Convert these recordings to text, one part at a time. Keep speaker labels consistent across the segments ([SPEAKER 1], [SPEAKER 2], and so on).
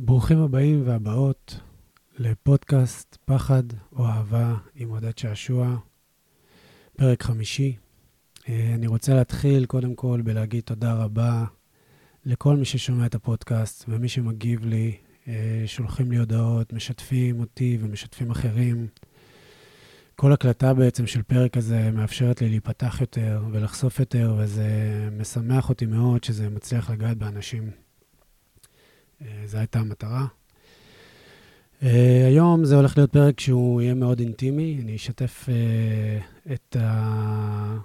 [SPEAKER 1] ברוכים הבאים והבאות לפודקאסט פחד או אהבה עם עודד שעשוע, פרק חמישי. אה, אני רוצה להתחיל קודם כל בלהגיד תודה רבה לכל מי ששומע את הפודקאסט ומי שמגיב לי, אה, שולחים לי הודעות, משתפים אותי ומשתפים אחרים. כל הקלטה בעצם של פרק הזה מאפשרת לי להיפתח יותר ולחשוף יותר, וזה משמח אותי מאוד שזה מצליח לגעת באנשים. אה, זו הייתה המטרה. Uh, היום זה הולך להיות פרק שהוא יהיה מאוד אינטימי. אני אשתף uh, את ה...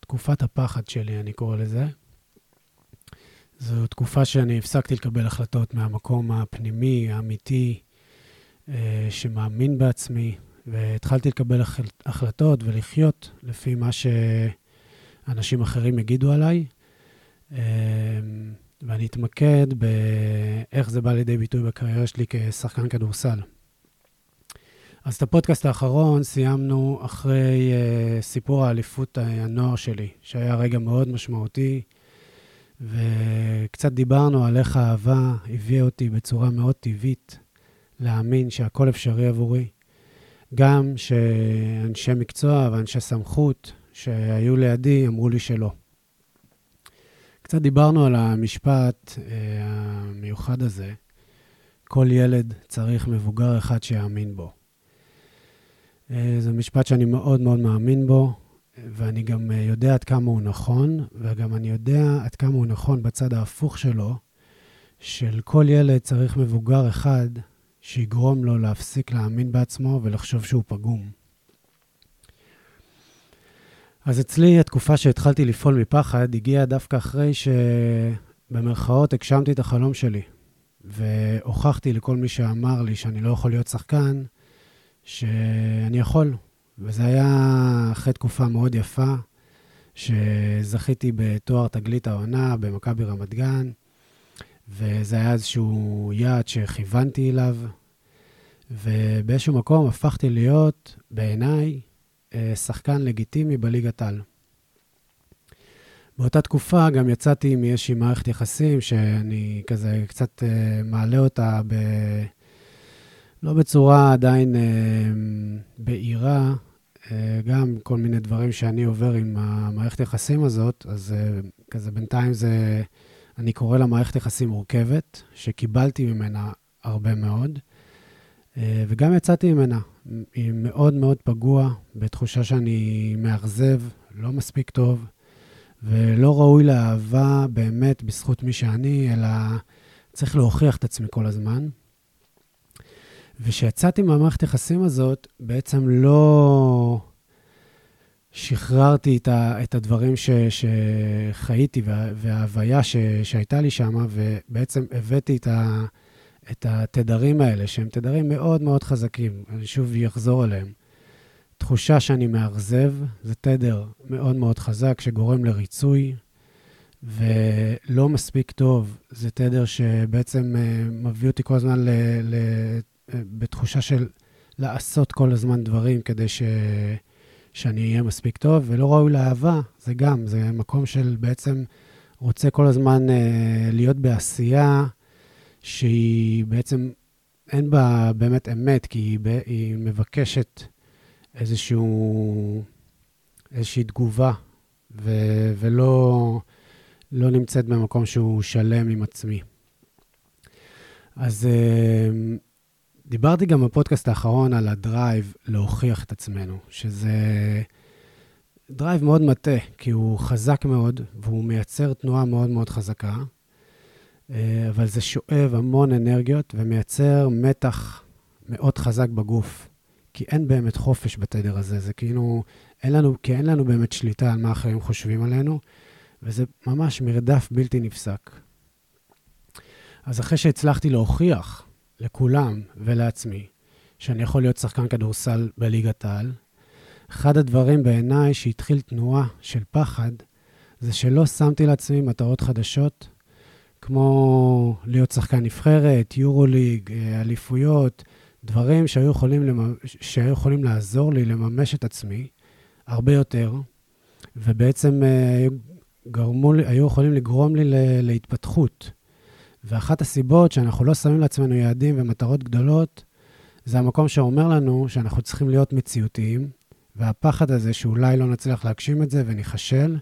[SPEAKER 1] תקופת הפחד שלי, אני קורא לזה. זו תקופה שאני הפסקתי לקבל החלטות מהמקום הפנימי, האמיתי, uh, שמאמין בעצמי, והתחלתי לקבל החלטות ולחיות לפי מה שאנשים אחרים יגידו עליי. Uh, ואני אתמקד באיך זה בא לידי ביטוי בקריירה שלי כשחקן כדורסל. אז את הפודקאסט האחרון סיימנו אחרי uh, סיפור האליפות הנוער שלי, שהיה רגע מאוד משמעותי, וקצת דיברנו על איך האהבה הביאה אותי בצורה מאוד טבעית להאמין שהכל אפשרי עבורי. גם שאנשי מקצוע ואנשי סמכות שהיו לידי אמרו לי שלא. קצת דיברנו על המשפט אה, המיוחד הזה, כל ילד צריך מבוגר אחד שיאמין בו. אה, זה משפט שאני מאוד מאוד מאמין בו, ואני גם אה, יודע עד כמה הוא נכון, וגם אני יודע עד כמה הוא נכון בצד ההפוך שלו, של כל ילד צריך מבוגר אחד שיגרום לו להפסיק להאמין בעצמו ולחשוב שהוא פגום. אז אצלי התקופה שהתחלתי לפעול מפחד הגיעה דווקא אחרי שבמרכאות הגשמתי את החלום שלי, והוכחתי לכל מי שאמר לי שאני לא יכול להיות שחקן, שאני יכול. וזה היה אחרי תקופה מאוד יפה, שזכיתי בתואר תגלית העונה במכבי רמת גן, וזה היה איזשהו יעד שכיוונתי אליו, ובאיזשהו מקום הפכתי להיות, בעיניי, שחקן לגיטימי בליגת על. באותה תקופה גם יצאתי מאיזושהי מערכת יחסים שאני כזה קצת uh, מעלה אותה ב... לא בצורה עדיין uh, בהירה, גם כל מיני דברים שאני עובר עם המערכת יחסים הזאת, אז כזה בינתיים זה, אני קורא לה מערכת יחסים מורכבת, שקיבלתי ממנה הרבה מאוד, וגם יצאתי ממנה. היא מאוד מאוד פגוע, בתחושה שאני מאכזב, לא מספיק טוב, ולא ראוי לאהבה באמת בזכות מי שאני, אלא צריך להוכיח את עצמי כל הזמן. וכשיצאתי מהמערכת היחסים הזאת, בעצם לא שחררתי את, ה, את הדברים ש, שחייתי וה, וההוויה ש, שהייתה לי שם, ובעצם הבאתי את ה... את התדרים האלה, שהם תדרים מאוד מאוד חזקים, אני שוב אחזור עליהם. תחושה שאני מאכזב, זה תדר מאוד מאוד חזק שגורם לריצוי, ולא מספיק טוב, זה תדר שבעצם uh, מביא אותי כל הזמן ל, ל, uh, בתחושה של לעשות כל הזמן דברים כדי ש, שאני אהיה מספיק טוב, ולא ראוי לאהבה, זה גם, זה מקום של בעצם רוצה כל הזמן uh, להיות בעשייה, שהיא בעצם, אין בה באמת אמת, כי היא, היא מבקשת איזשהו, איזושהי תגובה, ו, ולא לא נמצאת במקום שהוא שלם עם עצמי. אז אה, דיברתי גם בפודקאסט האחרון על ה drive להוכיח את עצמנו, שזה drive מאוד מטעה, כי הוא חזק מאוד, והוא מייצר תנועה מאוד מאוד חזקה, אבל זה שואב המון אנרגיות ומייצר מתח מאוד חזק בגוף. כי אין באמת חופש בתדר הזה, זה כאילו, אין לנו, כי אין לנו באמת שליטה על מה אחרים חושבים עלינו, וזה ממש מרדף בלתי נפסק. אז אחרי שהצלחתי להוכיח לכולם ולעצמי שאני יכול להיות שחקן כדורסל בליגת העל, אחד הדברים בעיניי שהתחיל תנועה של פחד, זה שלא שמתי לעצמי מטרות חדשות כמו להיות שחקן נבחרת, יורוליג, אה, אליפויות, דברים שהיו יכולים, לממש, שהיו יכולים לעזור לי לממש את עצמי הרבה יותר, ובעצם אה, גרמו היו יכולים לגרום לי להתפתחות. ואחת הסיבות שאנחנו לא שמים לעצמנו יעדים ומטרות גדולות, זה המקום שאומר לנו שאנחנו צריכים להיות מציאותיים, והפחד הזה שאולי לא נצליח להגשים את זה וניכשל,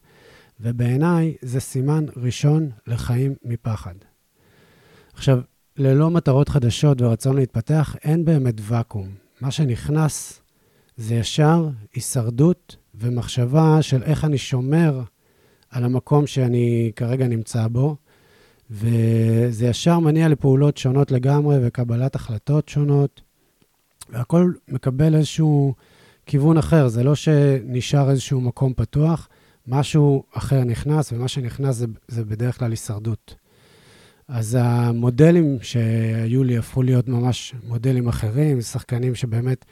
[SPEAKER 1] ובעיניי זה סימן ראשון לחיים מפחד. עכשיו, ללא מטרות חדשות ורצון להתפתח, אין באמת ואקום. מה שנכנס זה ישר הישרדות ומחשבה של איך אני שומר על המקום שאני כרגע נמצא בו, וזה ישר מניע לפעולות שונות לגמרי וקבלת החלטות שונות, והכל מקבל איזשהו כיוון אחר. זה לא שנשאר איזשהו מקום פתוח, משהו אחר נכנס, ומה שנכנס זה, זה בדרך כלל הישרדות. אז המודלים שהיו לי הפכו להיות ממש מודלים אחרים, שחקנים שבאמת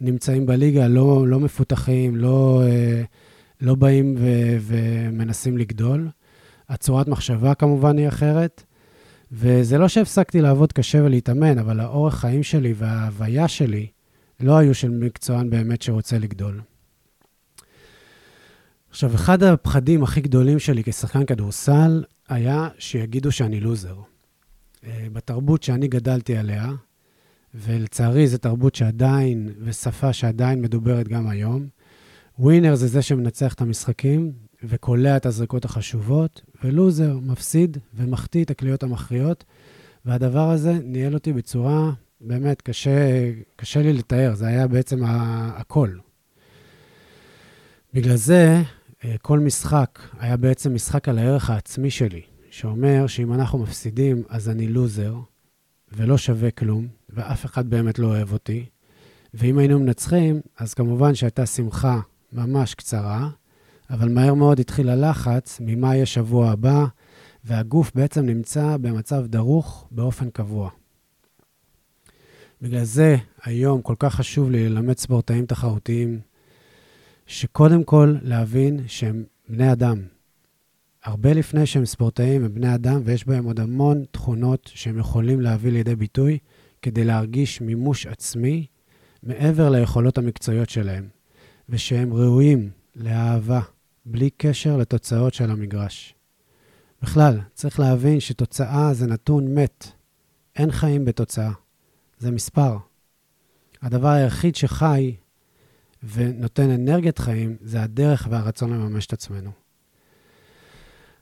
[SPEAKER 1] נמצאים בליגה, לא, לא מפותחים, לא, אה, לא באים ו, ומנסים לגדול. הצורת מחשבה כמובן היא אחרת, וזה לא שהפסקתי לעבוד קשה ולהתאמן, אבל האורח חיים שלי וההוויה שלי לא היו של מקצוען באמת שרוצה לגדול. עכשיו, אחד הפחדים הכי גדולים שלי כשחקן כדורסל היה שיגידו שאני לוזר. אה, בתרבות שאני גדלתי עליה, ולצערי זו תרבות שעדיין, ושפה שעדיין מדוברת גם היום, ווינר זה זה שמנצח את המשחקים וקולע את הזריקות החשובות, ולוזר מפסיד ומחטיא את הקליעות המכריעות, והדבר הזה ניהל אותי בצורה באמת קשה, קשה לי לתאר, זה היה בעצם הכל. בגלל זה, כל משחק היה בעצם משחק על הערך העצמי שלי, שאומר שאם אנחנו מפסידים, אז אני לוזר, ולא שווה כלום, ואף אחד באמת לא אוהב אותי. ואם היינו מנצחים, אז כמובן שהייתה שמחה ממש קצרה, אבל מהר מאוד התחיל הלחץ ממה יהיה שבוע הבא, והגוף בעצם נמצא במצב דרוך באופן קבוע. בגלל זה היום כל כך חשוב לי ללמד ספורטאים תחרותיים, שקודם כל להבין שהם בני אדם. הרבה לפני שהם ספורטאים, הם בני אדם, ויש בהם עוד המון תכונות שהם יכולים להביא לידי ביטוי כדי להרגיש מימוש עצמי מעבר ליכולות המקצועיות שלהם, ושהם ראויים לאהבה, בלי קשר לתוצאות של המגרש. בכלל, צריך להבין שתוצאה זה נתון מת. אין חיים בתוצאה. זה מספר. הדבר היחיד שחי ונותן אנרגיית חיים זה הדרך והרצון לממש את עצמנו.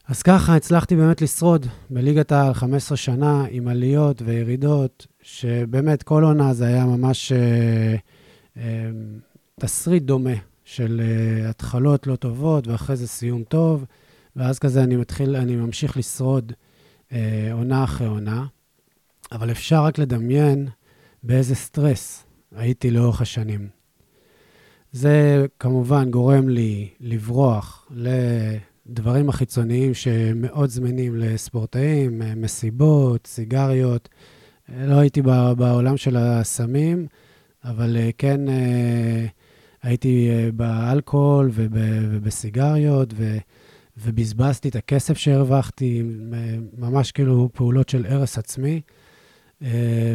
[SPEAKER 1] אז ככה הצלחתי באמת לשרוד בליגת העל 15 שנה עם עליות וירידות, שבאמת כל עונה זה היה ממש אה, אה, תסריט דומה של אה, התחלות לא טובות ואחרי זה סיום טוב, ואז כזה אני מתחיל, אני ממשיך לשרוד אה, עונה אחרי עונה, אבל אפשר רק לדמיין באיזה סטרס הייתי לאורך השנים. זה כמובן גורם לי לברוח לדברים החיצוניים שמאוד זמינים לספורטאים, מסיבות, סיגריות. לא הייתי בעולם של הסמים, אבל אה, כן אה, הייתי אה, באלכוהול ובסיגריות, ובזבזתי את הכסף שהרווחתי, ממש כאילו פעולות של הרס עצמי.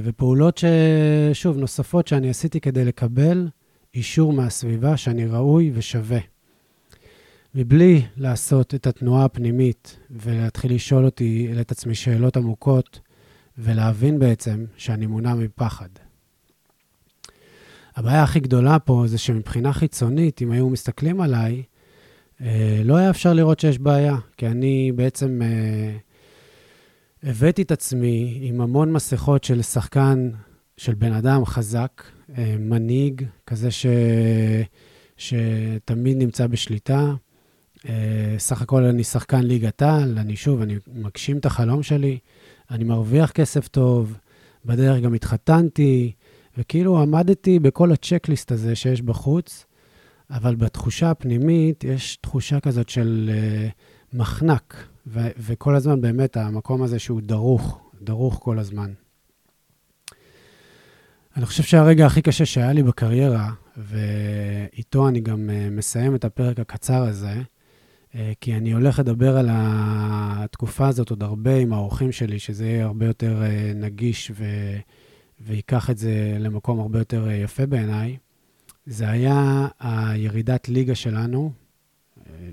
[SPEAKER 1] ופעולות, שוב, נוספות שאני עשיתי כדי לקבל אישור מהסביבה שאני ראוי ושווה. מבלי לעשות את התנועה הפנימית ולהתחיל לשאול אותי, את עצמי שאלות עמוקות, ולהבין בעצם שאני מונע מפחד. הבעיה הכי גדולה פה זה שמבחינה חיצונית, אם היו מסתכלים עליי, אה, לא היה אפשר לראות שיש בעיה, כי אני בעצם אה, הבאתי את עצמי עם המון מסכות של שחקן, של בן אדם חזק, אה, מנהיג, כזה ש... שתמיד נמצא בשליטה. אה, סך הכל אני שחקן ליגת העל, אני שוב, אני מגשים את החלום שלי, אני מרוויח כסף טוב, בדרך גם התחתנתי, וכאילו עמדתי בכל הצ'קליסט הזה שיש בחוץ, אבל בתחושה הפנימית יש תחושה כזאת של uh, מחנק, ו- וכל הזמן באמת המקום הזה שהוא דרוך, דרוך כל הזמן. אני חושב שהרגע הכי קשה שהיה לי בקריירה, ואיתו אני גם uh, מסיים את הפרק הקצר הזה, uh, כי אני הולך לדבר על התקופה הזאת עוד הרבה עם האורחים שלי, שזה יהיה הרבה יותר uh, נגיש ו... ויקח את זה למקום הרבה יותר יפה בעיניי. זה היה הירידת ליגה שלנו,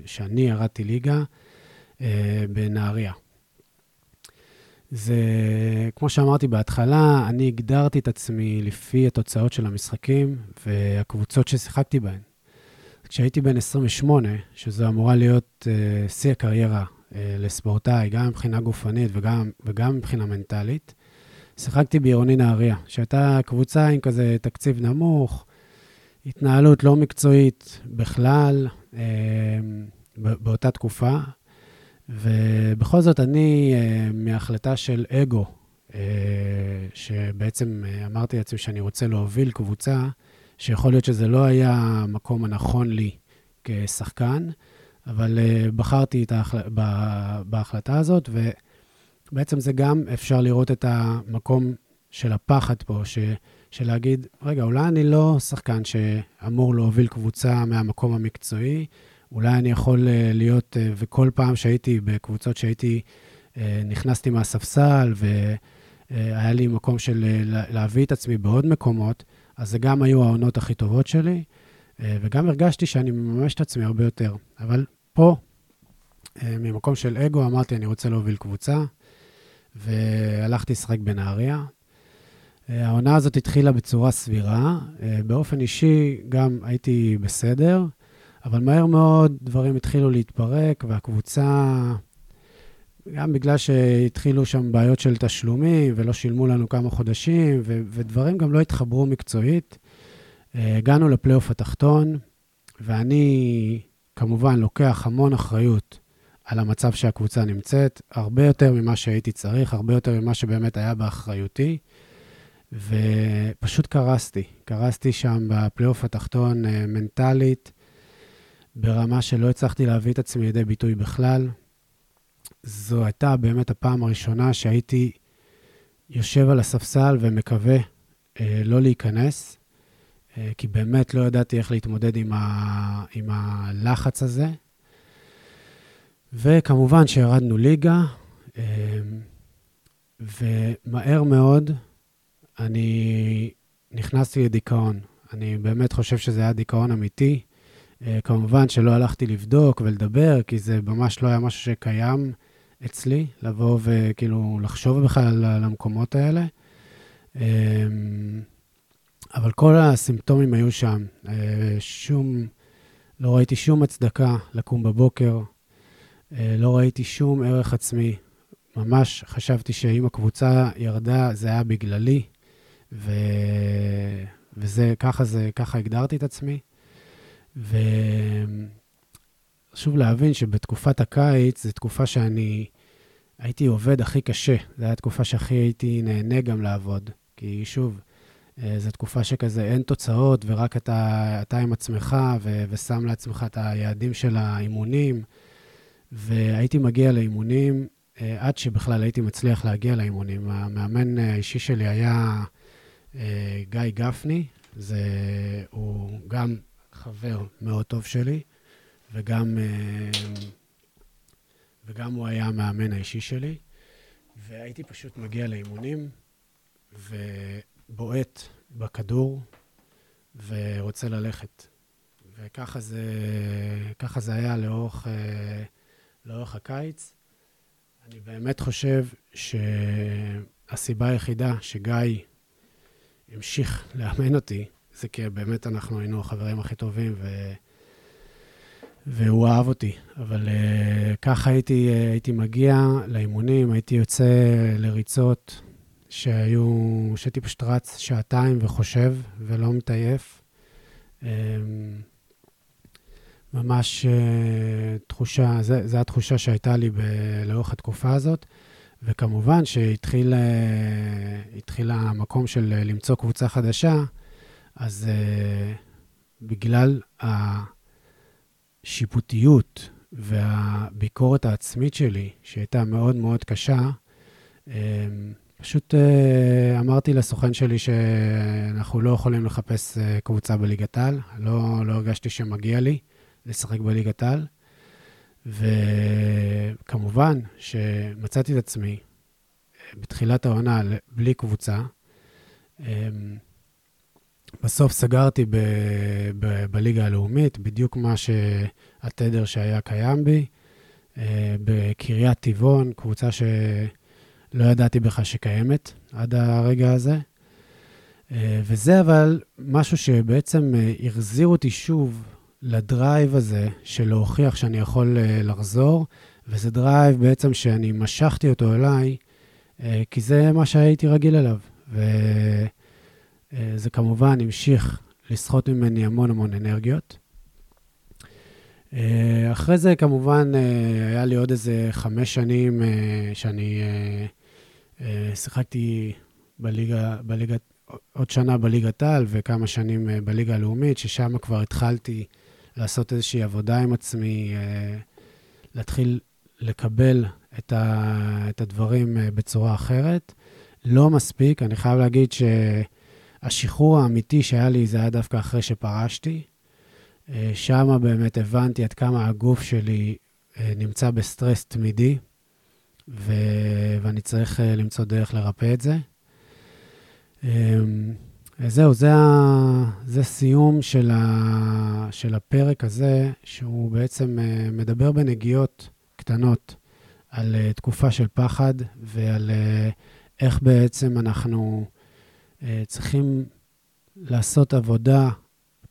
[SPEAKER 1] שאני ירדתי ליגה, בנהריה. זה, כמו שאמרתי בהתחלה, אני הגדרתי את עצמי לפי התוצאות של המשחקים והקבוצות ששיחקתי בהן. כשהייתי בן 28, שזו אמורה להיות uh, שיא הקריירה uh, לספורטאי, גם מבחינה גופנית וגם, וגם מבחינה מנטלית, שיחקתי בעירוני נהריה, שהייתה קבוצה עם כזה תקציב נמוך, התנהלות לא מקצועית בכלל uh, באותה תקופה, ובכל זאת אני, uh, מהחלטה של אגו, uh, שבעצם uh, אמרתי לעצמי שאני רוצה להוביל קבוצה, שיכול להיות שזה לא היה המקום הנכון לי כשחקן, אבל בחרתי את ההחל... בהחלטה הזאת, ובעצם זה גם אפשר לראות את המקום של הפחד פה, ש... של להגיד, רגע, אולי אני לא שחקן שאמור להוביל קבוצה מהמקום המקצועי, אולי אני יכול uh, להיות, uh, וכל פעם שהייתי בקבוצות שהייתי, uh, נכנסתי מהספסל, והיה לי מקום של להביא את עצמי בעוד מקומות, אז זה גם היו העונות הכי טובות שלי, אה, וגם הרגשתי שאני מממש את עצמי הרבה יותר. אבל פה, אה, ממקום של אגו, אמרתי, אני רוצה להוביל קבוצה, והלכתי לשחק בנהריה. אה, העונה הזאת התחילה בצורה סבירה. באופן אישי גם הייתי בסדר, אבל מהר מאוד דברים התחילו להתפרק, והקבוצה גם בגלל שהתחילו שם בעיות של תשלומים ולא שילמו לנו כמה חודשים, ו- ודברים גם לא התחברו מקצועית. אה, הגענו לפלייאוף התחתון, ואני כמובן לוקח המון אחריות על המצב שהקבוצה נמצאת, הרבה יותר ממה שהייתי צריך, הרבה יותר ממה שבאמת היה באחריותי, ופשוט קרסתי. קרסתי שם בפלייאוף התחתון אה, מנטלית, ברמה שלא הצלחתי להביא את עצמי לידי ביטוי בכלל. זו הייתה באמת הפעם הראשונה שהייתי יושב על הספסל ומקווה אה, לא להיכנס, אה, כי באמת לא ידעתי איך להתמודד עם, ה, עם הלחץ הזה. וכמובן שירדנו ליגה, אה, ומהר מאוד אני נכנסתי לדיכאון. אני באמת חושב שזה היה דיכאון אמיתי. אה, כמובן שלא הלכתי לבדוק ולדבר, כי זה ממש לא היה משהו שקיים אצלי, לבוא וכאילו לחשוב בכלל על המקומות האלה. אמ, אבל כל הסימפטומים היו שם. אה, שום, לא ראיתי שום הצדקה לקום בבוקר, אה, לא ראיתי שום ערך עצמי. ממש חשבתי שאם הקבוצה ירדה, זה היה בגללי, ו... וזה, ככה זה, ככה הגדרתי את עצמי. וחשוב להבין שבתקופת הקיץ, זו תקופה שאני הייתי עובד הכי קשה. זו הייתה תקופה שהכי הייתי נהנה גם לעבוד. כי שוב, אה, זו תקופה שכזה אין תוצאות, ורק אתה, אתה עם עצמך, ו, ושם לעצמך את היעדים של האימונים. והייתי מגיע לאימונים אה, עד שבכלל הייתי מצליח להגיע לאימונים. המאמן האישי שלי היה אה, גיא גפני, זה, הוא גם חבר מאוד טוב שלי, וגם... וגם הוא היה המאמן האישי שלי. והייתי פשוט מגיע לאימונים ובועט בכדור ורוצה ללכת. וככה זה, זה היה לאורך, אה, לאורך הקיץ. אני באמת חושב שהסיבה היחידה שגיא המשיך לאמן אותי, זה כי באמת אנחנו היינו החברים הכי טובים, ו... והוא אהב אותי. אבל uh, ככה הייתי, uh, הייתי מגיע לאימונים, הייתי יוצא לריצות שהיו, שהייתי פשוט רץ שעתיים וחושב ולא מתעייף. Um, ממש uh, תחושה, זו התחושה שהייתה לי ב- לאורך התקופה הזאת. וכמובן שהתחיל המקום של למצוא קבוצה חדשה, אז uh, בגלל. השיפוטיות והביקורת העצמית שלי, שהייתה מאוד מאוד קשה, אמ, פשוט אה, אמרתי לסוכן שלי שאנחנו לא יכולים לחפש אה, קבוצה בליגת העל. לא, לא הרגשתי שמגיע לי לשחק בליגת העל. וכמובן שמצאתי את עצמי בתחילת העונה בלי קבוצה. אמ, בסוף סגרתי ב, ב, בליגה הלאומית, בדיוק מה שהתדר שהיה קיים בי, אה, בקריית טבעון, קבוצה לא ידעתי בכלל שקיימת עד הרגע הזה. אה, וזה אבל משהו שבעצם אה, החזיר אותי שוב ל drive הזה של להוכיח שאני יכול לחזור, וזה drive בעצם שאני משכתי אותו אליי, כי זה מה שהייתי רגיל אליו. וזה כמובן המשיך לסחוט ממני המון המון אנרגיות. אחרי זה כמובן היה לי עוד איזה חמש שנים שאני שיחקתי בליגה, בליגת עוד שנה בליגת העל וכמה שנים אה, בליגה הלאומית, ששם כבר התחלתי לעשות איזושהי עבודה עם עצמי, אה, להתחיל לקבל את, ה, את הדברים אה, בצורה אחרת. לא מספיק, אני חייב להגיד שהשחרור האמיתי שהיה לי זה היה דווקא אחרי שפרשתי. שם באמת הבנתי עד כמה הגוף שלי נמצא בסטרס תמידי, ו... ואני צריך למצוא דרך לרפא את זה. אמ, זהו, זה, ה, זה סיום של, ה, של הפרק הזה, שהוא בעצם אה, מדבר בנגיעות קטנות על אה, תקופה של פחד ועל אה, איך בעצם אנחנו צריכים לעשות עבודה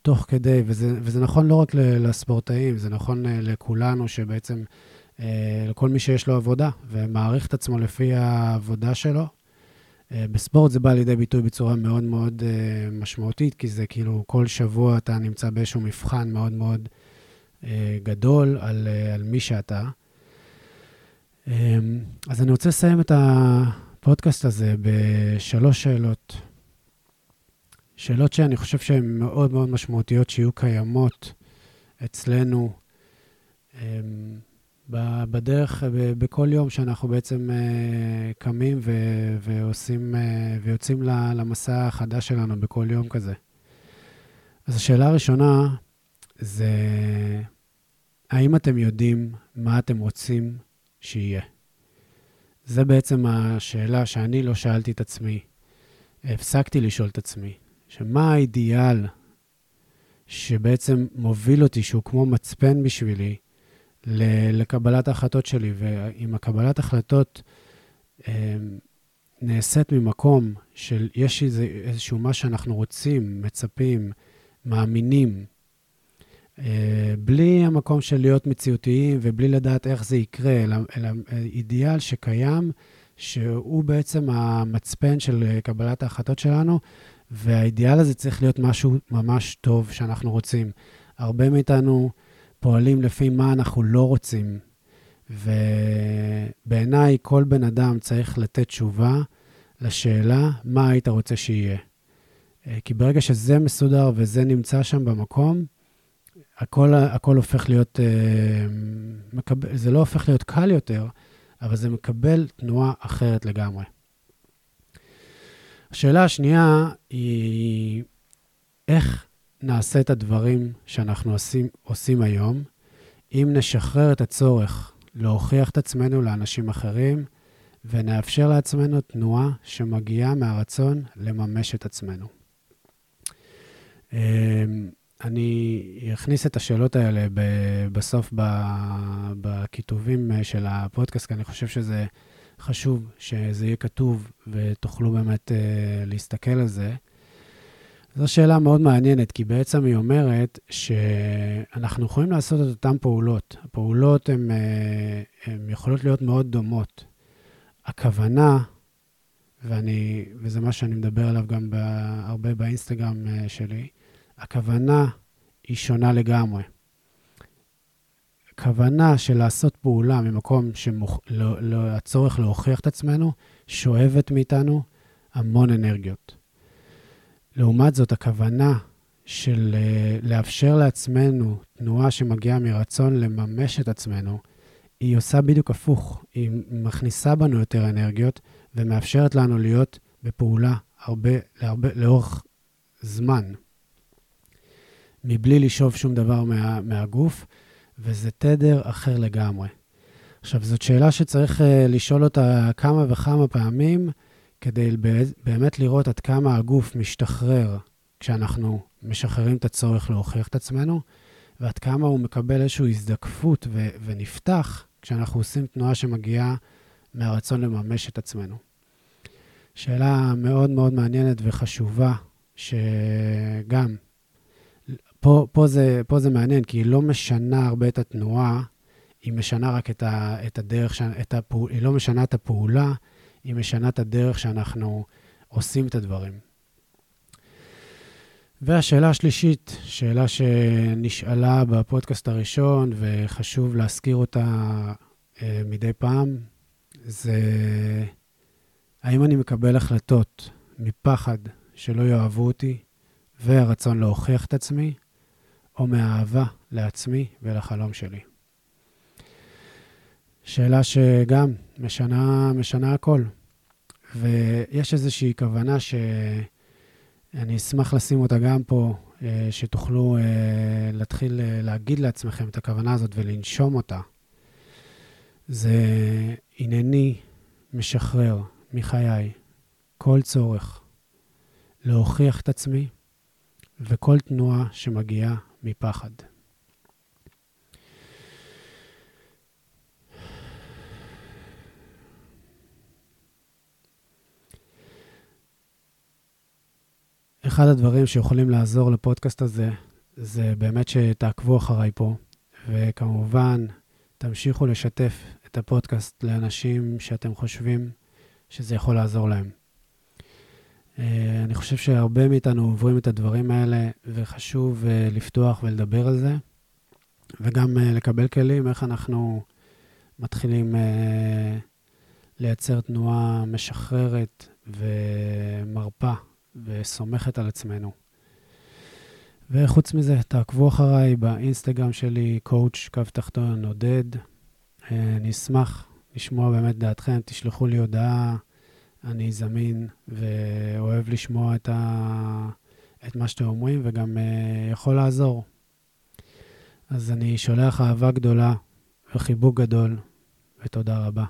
[SPEAKER 1] תוך כדי, וזה, וזה נכון לא רק לספורטאים, זה נכון לכולנו, שבעצם, לכל מי שיש לו עבודה ומעריך את עצמו לפי העבודה שלו, אה, בספורט זה בא לידי ביטוי בצורה מאוד מאוד משמעותית, כי זה כאילו כל שבוע אתה נמצא באיזשהו מבחן מאוד מאוד גדול על, על מי שאתה. אז אני רוצה לסיים את הפודקאסט הזה בשלוש שאלות. שאלות שאני חושב שהן מאוד מאוד משמעותיות שיהיו קיימות אצלנו. Um, בדרך, בכל יום שאנחנו בעצם אה, קמים ו- ועושים, אה, ויוצאים למסע החדש שלנו בכל יום כזה. אז השאלה הראשונה זה, האם אתם יודעים מה אתם רוצים שיהיה? זה בעצם השאלה שאני לא שאלתי את עצמי, הפסקתי לשאול את עצמי, שמה האידיאל שבעצם מוביל אותי, שהוא כמו מצפן בשבילי, לקבלת ההחלטות שלי, ואם הקבלת החלטות אה, נעשית ממקום של יש איזה, איזשהו מה שאנחנו רוצים, מצפים, מאמינים, אה, בלי המקום של להיות מציאותיים ובלי לדעת איך זה יקרה, אלא, אלא אידיאל שקיים, שהוא בעצם המצפן של קבלת ההחלטות שלנו, והאידיאל הזה צריך להיות משהו ממש טוב שאנחנו רוצים. הרבה מאיתנו פועלים לפי מה אנחנו לא רוצים. ובעיניי, כל בן אדם צריך לתת תשובה לשאלה, מה היית רוצה שיהיה? אה, כי ברגע שזה מסודר וזה נמצא שם במקום, הכל, הכל הופך להיות, אה, מקבל, זה לא הופך להיות קל יותר, אבל זה מקבל תנועה אחרת לגמרי. השאלה השנייה היא, איך נעשה את הדברים שאנחנו עושים, עושים היום, אם נשחרר את הצורך להוכיח את עצמנו לאנשים אחרים, ונאפשר לעצמנו תנועה שמגיעה מהרצון לממש את עצמנו. אמ, אני אכניס את השאלות האלה בסוף בכיתובים של הפודקאסט, כי אני חושב שזה חשוב שזה יהיה כתוב ותוכלו באמת אה, להסתכל על זה. זו שאלה מאוד מעניינת, כי בעצם היא אומרת שאנחנו יכולים לעשות את אותן פעולות. הפעולות הן אה, יכולות להיות מאוד דומות. הכוונה, ואני, וזה מה שאני מדבר עליו גם הרבה באינסטגרם אה, שלי, הכוונה היא שונה לגמרי. כוונה של לעשות פעולה ממקום שהצורך לא, לא, להוכיח את עצמנו, שואבת מאיתנו המון אנרגיות. לעומת זאת, הכוונה של uh, לאפשר לעצמנו תנועה שמגיעה מרצון לממש את עצמנו, היא עושה בדיוק הפוך. היא מכניסה בנו יותר אנרגיות ומאפשרת לנו להיות בפעולה הרבה, להרבה, לאורך זמן, מבלי לשאוב שום דבר מה, מהגוף, וזה תדר אחר לגמרי. עכשיו, זאת שאלה שצריך uh, לשאול אותה כמה וכמה פעמים, כדי באמת לראות עד כמה הגוף משתחרר כשאנחנו משחררים את הצורך להוכיח את עצמנו, ועד כמה הוא מקבל איזושהי הזדקפות ו- ונפתח כשאנחנו עושים תנועה שמגיעה מהרצון לממש את עצמנו. שאלה מאוד מאוד מעניינת וחשובה, שגם, פה, פה, זה, פה זה מעניין, כי היא לא משנה הרבה את התנועה, היא משנה רק את, ה, את הדרך, את הפעול, היא לא משנה את הפעולה, היא משנה את הדרך שאנחנו עושים את הדברים. והשאלה השלישית, שאלה שנשאלה בפודקאסט הראשון, וחשוב להזכיר אותה אה, מדי פעם, זה האם אני מקבל החלטות מפחד שלא יאהבו אותי, והרצון להוכיח את עצמי, או מאהבה לעצמי ולחלום שלי. שאלה שגם משנה, משנה הכל. ויש איזושהי כוונה שאני אשמח לשים אותה גם פה, אה, שתוכלו אה, להתחיל אה, להגיד לעצמכם את הכוונה הזאת ולנשום אותה. זה הנני משחרר מחיי כל צורך להוכיח את עצמי וכל תנועה שמגיעה מפחד. אחד הדברים שיכולים לעזור לפודקאסט הזה, זה באמת שתעקבו אחריי פה, וכמובן, תמשיכו לשתף את הפודקאסט לאנשים שאתם חושבים שזה יכול לעזור להם. אה, אני חושב שהרבה מאיתנו עוברים את הדברים האלה, וחשוב אה, לפתוח ולדבר על זה, וגם אה, לקבל כלים איך אנחנו מתחילים לייצר תנועה משחררת ומרפה וסומכת על עצמנו. וחוץ מזה, תעקבו אחריי באינסטגרם שלי, coach, קו תחתון, עודד. אני אשמח לשמוע באמת דעתכם, תשלחו לי הודעה, אני זמין ואוהב לשמוע את, ה... את מה שאתם אומרים וגם uh, יכול לעזור. אז אני שולח אהבה גדולה וחיבוק גדול, ותודה רבה.